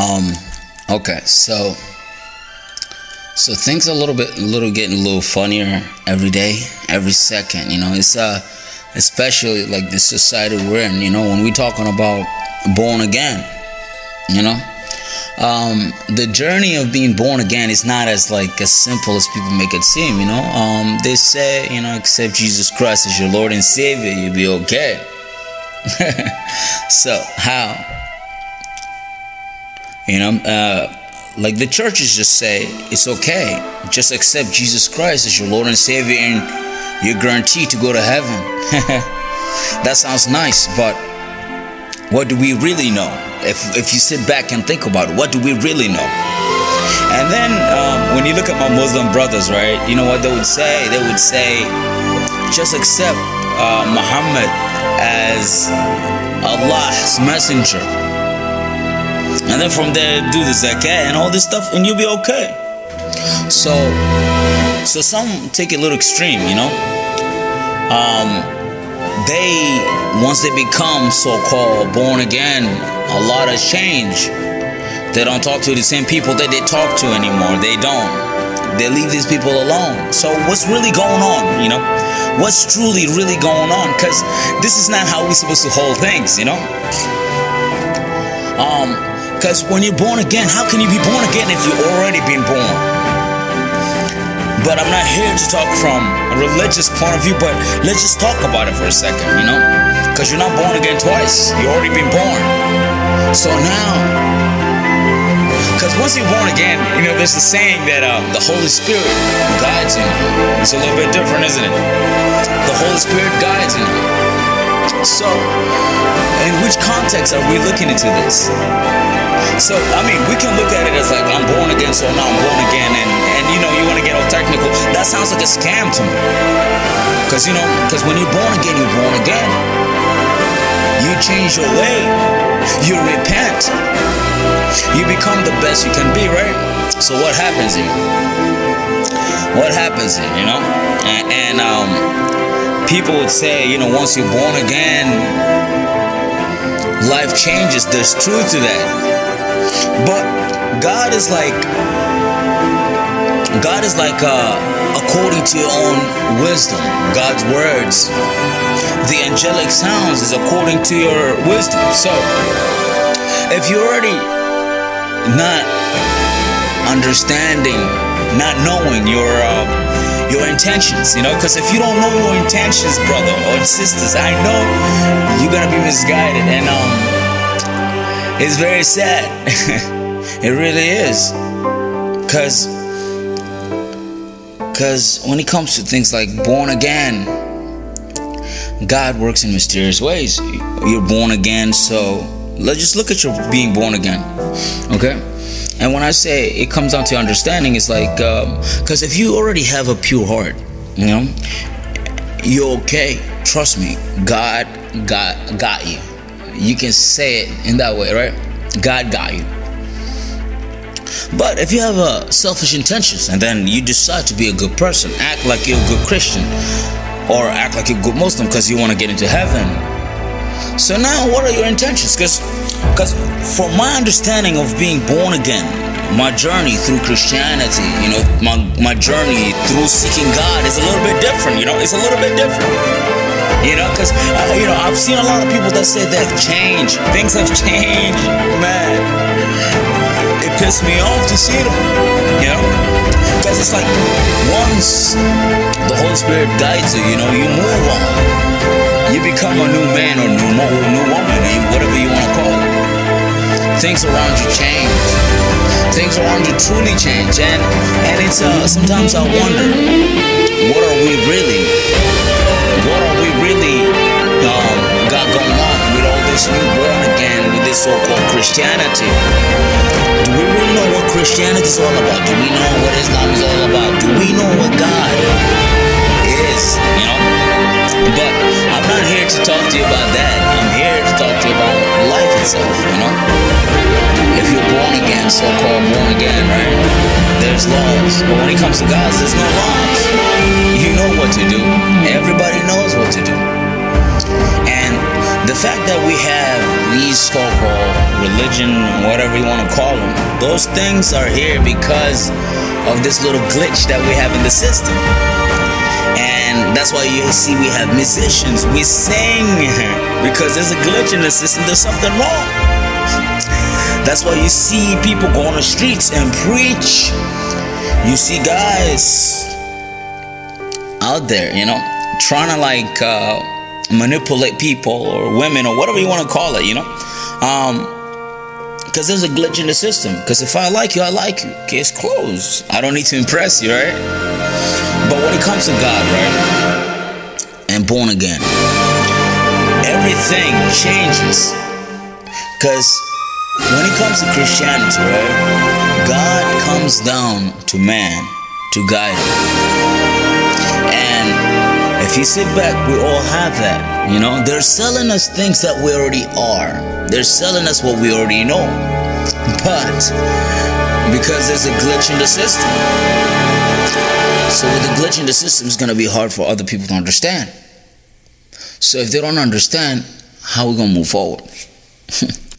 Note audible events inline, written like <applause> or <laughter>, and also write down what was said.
Um, okay, so so things a little bit, a little getting a little funnier every day, every second. You know, it's uh, especially like the society we're in. You know, when we talking about born again, you know, um, the journey of being born again is not as like as simple as people make it seem. You know, um, they say you know accept Jesus Christ as your Lord and Savior, you'll be okay. <laughs> so how? You know, uh, like the churches just say it's okay. Just accept Jesus Christ as your Lord and Savior, and you're guaranteed to go to heaven. <laughs> that sounds nice, but what do we really know? If, if you sit back and think about it, what do we really know? And then um, when you look at my Muslim brothers, right, you know what they would say? They would say, just accept uh, Muhammad as Allah's messenger. And then from there, do the zakat and all this stuff, and you'll be okay. So, so some take it a little extreme, you know. Um, they once they become so-called born again a lot has changed. They don't talk to the same people that they talk to anymore. They don't. They leave these people alone. So what's really going on you know? What's truly really going on? Because this is not how we're supposed to hold things you know? Um because when you're born again how can you be born again if you've already been born but I'm not here to talk from a religious point of view, but let's just talk about it for a second, you know? Because you're not born again twice, you've already been born. So now, because once you're born again, you know, there's a saying that uh, the Holy Spirit guides you. It's a little bit different, isn't it? The Holy Spirit guides you. So, which context are we looking into this? So, I mean, we can look at it as like I'm born again, so now I'm not born again, and and you know you want to get all technical. That sounds like a scam to me. Cause you know, cause when you're born again, you're born again. You change your way. You repent. You become the best you can be, right? So what happens here? What happens here? You know, and, and um, people would say, you know, once you're born again, life changes. There's truth to that. But God is like God is like uh, according to your own wisdom, God's words. The angelic sounds is according to your wisdom. So, if you're already not understanding, not knowing your uh, your intentions, you know, because if you don't know your intentions, brother or sisters, I know you're gonna be misguided, and um, it's very sad. <laughs> it really is, because because when it comes to things like born again, God works in mysterious ways. You're born again, so let's just look at your being born again. Okay? And when I say it comes down to understanding, it's like, because um, if you already have a pure heart, you know, you're okay. Trust me, God got got you. You can say it in that way, right? God got you. But if you have uh, selfish intentions and then you decide to be a good person, act like you're a good Christian, or act like you're a good Muslim because you want to get into heaven. So now, what are your intentions? Because, because from my understanding of being born again, my journey through Christianity, you know, my my journey through seeking God is a little bit different. You know, it's a little bit different. You know, because uh, you know, I've seen a lot of people that say they've changed. Things have changed, man piss me off to see them, you know? Because it's like once the Holy Spirit guides you, you know, you move on. You become a new man or new, new woman, Things around you change. Things around you truly change. And, and it's uh, sometimes I wonder, what are we really? What are we really um, got going on with all this new born again, with this so-called Christianity? Do we really know what Christianity is all about? Do we know what Islam is all about? Do we know what God is? You know? But I'm not here to talk to you about that. I'm here to talk to you about life itself, you know? If you're born again, so called born again, right? There's laws. But when it comes to God, there's no laws. You know what to do. Everybody knows what to do. And the fact that we have these so-called religion, whatever you want to call them, those things are here because of this little glitch that we have in the system. And that's why you see we have musicians. We sing because there's a glitch in the system. There's something wrong. That's why you see people go on the streets and preach. You see guys out there, you know, trying to like uh, manipulate people or women or whatever you want to call it, you know. Um, because there's a glitch in the system. Because if I like you, I like you. Case closed. I don't need to impress you, right? But when it comes to God, right? And born again, everything changes. Because when it comes to Christianity, right? God comes down to man to guide him. And if you sit back, we all have that. You know, they're selling us things that we already are. They're selling us what we already know. But because there's a glitch in the system. So with the glitch in the system, it's gonna be hard for other people to understand. So if they don't understand, how are we gonna move forward? <laughs>